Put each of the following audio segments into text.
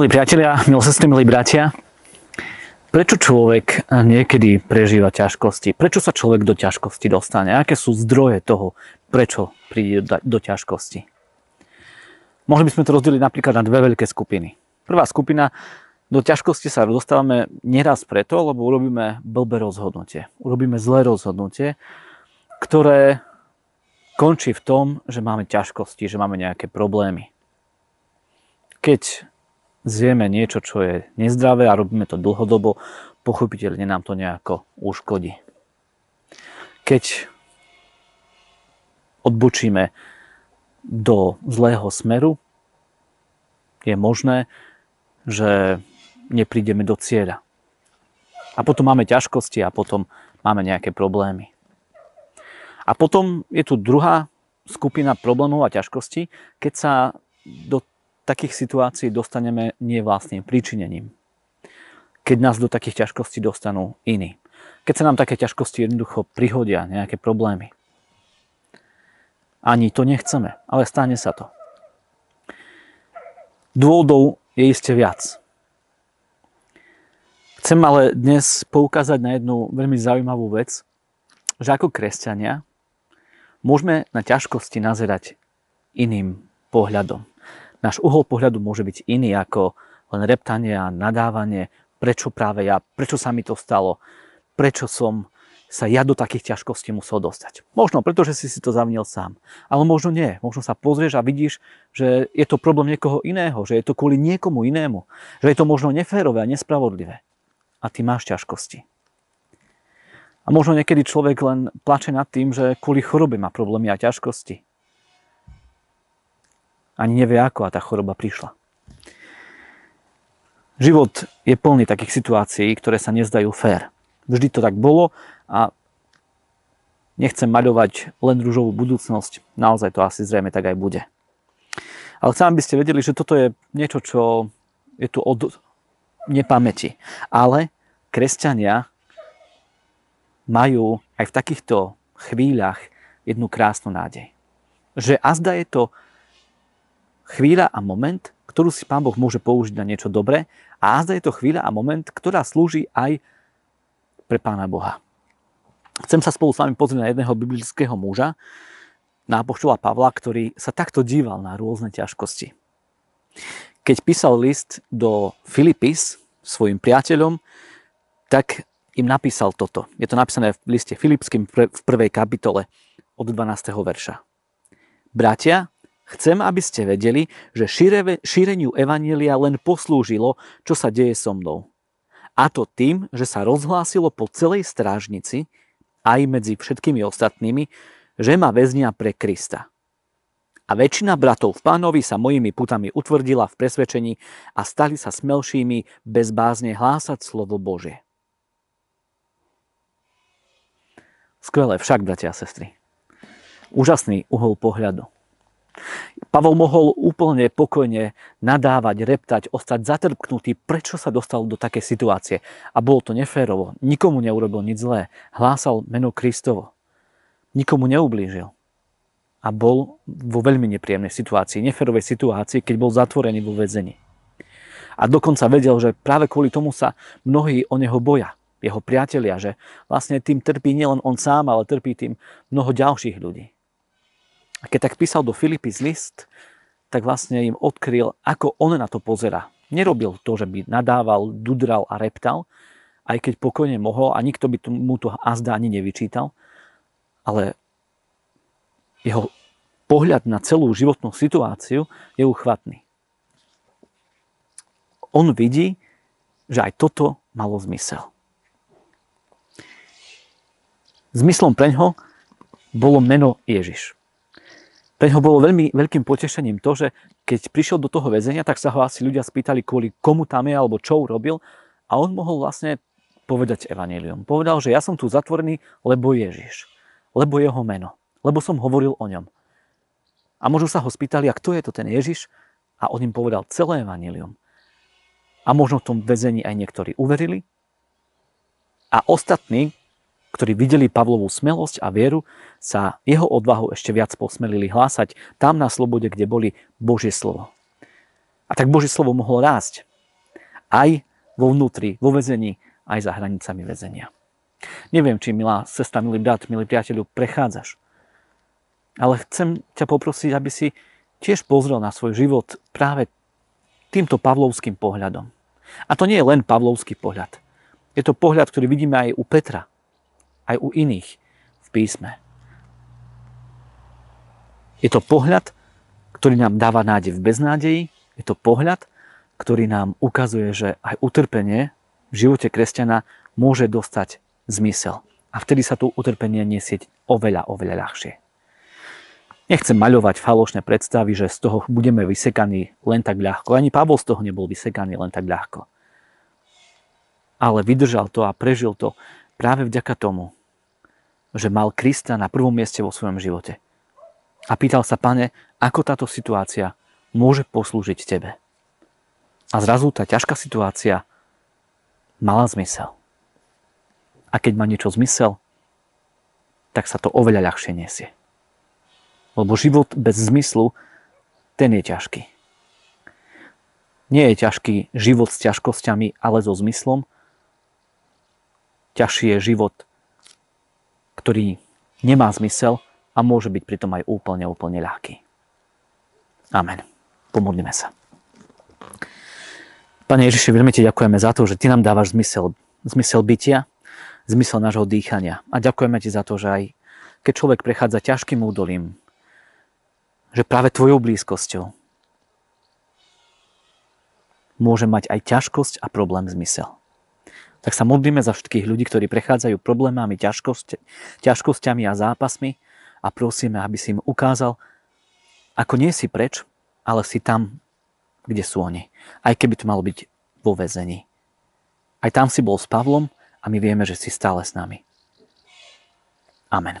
Milí priatelia, milí sestry, milí bratia, prečo človek niekedy prežíva ťažkosti? Prečo sa človek do ťažkosti dostane? Aké sú zdroje toho, prečo príde do ťažkosti? Mohli by sme to rozdeliť napríklad na dve veľké skupiny. Prvá skupina, do ťažkosti sa dostávame neraz preto, lebo urobíme blbé rozhodnutie. Urobíme zlé rozhodnutie, ktoré končí v tom, že máme ťažkosti, že máme nejaké problémy. Keď zjeme niečo, čo je nezdravé a robíme to dlhodobo, pochopiteľne nám to nejako uškodí. Keď odbočíme do zlého smeru, je možné, že neprídeme do cieľa. A potom máme ťažkosti a potom máme nejaké problémy. A potom je tu druhá skupina problémov a ťažkostí, keď sa do takých situácií dostaneme nie vlastným príčinením. Keď nás do takých ťažkostí dostanú iní. Keď sa nám také ťažkosti jednoducho prihodia, nejaké problémy. Ani to nechceme, ale stane sa to. Dôvodov je iste viac. Chcem ale dnes poukázať na jednu veľmi zaujímavú vec, že ako kresťania môžeme na ťažkosti nazerať iným pohľadom. Náš uhol pohľadu môže byť iný ako len reptanie a nadávanie, prečo práve ja, prečo sa mi to stalo, prečo som sa ja do takých ťažkostí musel dostať. Možno preto, že si si to zavnil sám. Ale možno nie. Možno sa pozrieš a vidíš, že je to problém niekoho iného, že je to kvôli niekomu inému, že je to možno neférové a nespravodlivé. A ty máš ťažkosti. A možno niekedy človek len plače nad tým, že kvôli chorobe má problémy a ťažkosti ani nevie ako a tá choroba prišla. Život je plný takých situácií, ktoré sa nezdajú fér. Vždy to tak bolo a nechcem maľovať len rúžovú budúcnosť. Naozaj to asi zrejme tak aj bude. Ale chcem, aby ste vedeli, že toto je niečo, čo je tu od nepamäti. Ale kresťania majú aj v takýchto chvíľach jednu krásnu nádej. Že azda je to chvíľa a moment, ktorú si Pán Boh môže použiť na niečo dobré a azda je to chvíľa a moment, ktorá slúži aj pre Pána Boha. Chcem sa spolu s vami pozrieť na jedného biblického muža, na Pavla, ktorý sa takto díval na rôzne ťažkosti. Keď písal list do Filipis svojim priateľom, tak im napísal toto. Je to napísané v liste Filipským v prvej kapitole od 12. verša. Bratia, Chcem, aby ste vedeli, že šíreniu Evanielia len poslúžilo, čo sa deje so mnou. A to tým, že sa rozhlásilo po celej strážnici, aj medzi všetkými ostatnými, že ma väznia pre Krista. A väčšina bratov v pánovi sa mojimi putami utvrdila v presvedčení a stali sa smelšími bez bázne hlásať slovo Bože. Skvelé však, bratia a sestry. Úžasný uhol pohľadu. Pavol mohol úplne pokojne nadávať, reptať, ostať zatrpknutý, prečo sa dostal do takej situácie. A bolo to neférovo. Nikomu neurobil nič zlé. Hlásal meno Kristovo. Nikomu neublížil. A bol vo veľmi nepríjemnej situácii, neférovej situácii, keď bol zatvorený vo väzení. A dokonca vedel, že práve kvôli tomu sa mnohí o neho boja. Jeho priatelia, že vlastne tým trpí nielen on sám, ale trpí tým mnoho ďalších ľudí. A keď tak písal do Filipis list, tak vlastne im odkryl, ako on na to pozera. Nerobil to, že by nadával, dudral a reptal, aj keď pokojne mohol a nikto by mu to azda ani nevyčítal, ale jeho pohľad na celú životnú situáciu je uchvatný. On vidí, že aj toto malo zmysel. Zmyslom preňho bolo meno Ježiš. Pre neho bolo veľmi veľkým potešením to, že keď prišiel do toho väzenia, tak sa ho asi ľudia spýtali, kvôli komu tam je alebo čo urobil a on mohol vlastne povedať evanelium. Povedal, že ja som tu zatvorený, lebo Ježiš, lebo jeho meno, lebo som hovoril o ňom. A možno sa ho spýtali, a kto je to ten Ježiš? A on im povedal celé evanelium. A možno v tom väzení aj niektorí uverili. A ostatní, ktorí videli Pavlovú smelosť a vieru, sa jeho odvahu ešte viac posmelili hlásať tam na slobode, kde boli Božie slovo. A tak Božie slovo mohlo rásť aj vo vnútri, vo väzení, aj za hranicami väzenia. Neviem, či milá sestra, milý brat, milý priateľu, prechádzaš. Ale chcem ťa poprosiť, aby si tiež pozrel na svoj život práve týmto pavlovským pohľadom. A to nie je len pavlovský pohľad. Je to pohľad, ktorý vidíme aj u Petra, aj u iných v písme. Je to pohľad, ktorý nám dáva nádej v beznádeji. Je to pohľad, ktorý nám ukazuje, že aj utrpenie v živote kresťana môže dostať zmysel. A vtedy sa tu utrpenie nesieť oveľa, oveľa ľahšie. Nechcem maľovať falošné predstavy, že z toho budeme vysekaní len tak ľahko. Ani Pavol z toho nebol vysekaný len tak ľahko. Ale vydržal to a prežil to práve vďaka tomu, že mal Krista na prvom mieste vo svojom živote. A pýtal sa, pane, ako táto situácia môže poslúžiť tebe. A zrazu tá ťažká situácia mala zmysel. A keď má niečo zmysel, tak sa to oveľa ľahšie nesie. Lebo život bez zmyslu, ten je ťažký. Nie je ťažký život s ťažkosťami, ale so zmyslom. Ťažší je život, ktorý nemá zmysel a môže byť pritom aj úplne, úplne ľahký. Amen. Pomodlíme sa. Pane Ježiši, veľmi Ti ďakujeme za to, že Ty nám dávaš zmysel, zmysel bytia, zmysel nášho dýchania. A ďakujeme Ti za to, že aj keď človek prechádza ťažkým údolím, že práve Tvojou blízkosťou môže mať aj ťažkosť a problém zmysel. Tak sa modlíme za všetkých ľudí, ktorí prechádzajú problémami, ťažkosť, ťažkosťami a zápasmi a prosíme, aby si im ukázal, ako nie si preč, ale si tam, kde sú oni. Aj keby to malo byť vo väzení. Aj tam si bol s Pavlom a my vieme, že si stále s nami. Amen.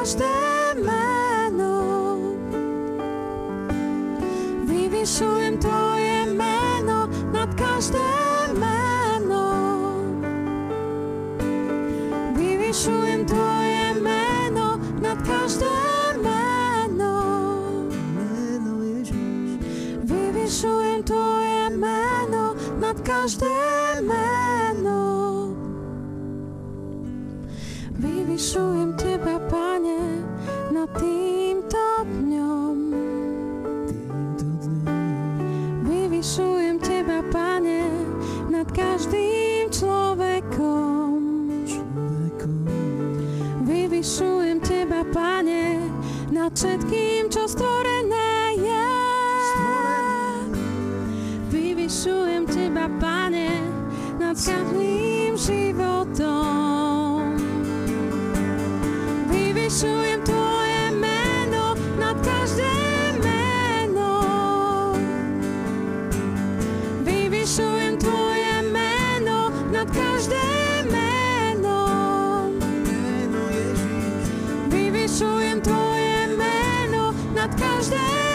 nad každé meno. Vyvyšujem Tvoje meno nad každé meno. Vyvyšujem Tvoje każde meno. Vyvyšujem Teba, nad všetkým, čo stvorené je. Vyvyšujem Teba, Pane, nad každým životom. Vyvyšujem Tvoje meno nad každé meno. Vyvyšujem Tvoje meno nad každé meno. Vyvyšujem Tvoje nad každé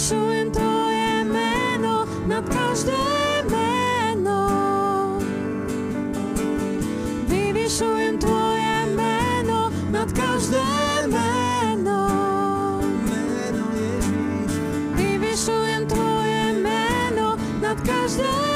vyvyšujem Tvoje meno nad každé meno. Vyvyšujem Tvoje meno nad každé meno. Vyvyšujem Tvoje meno nad každé meno.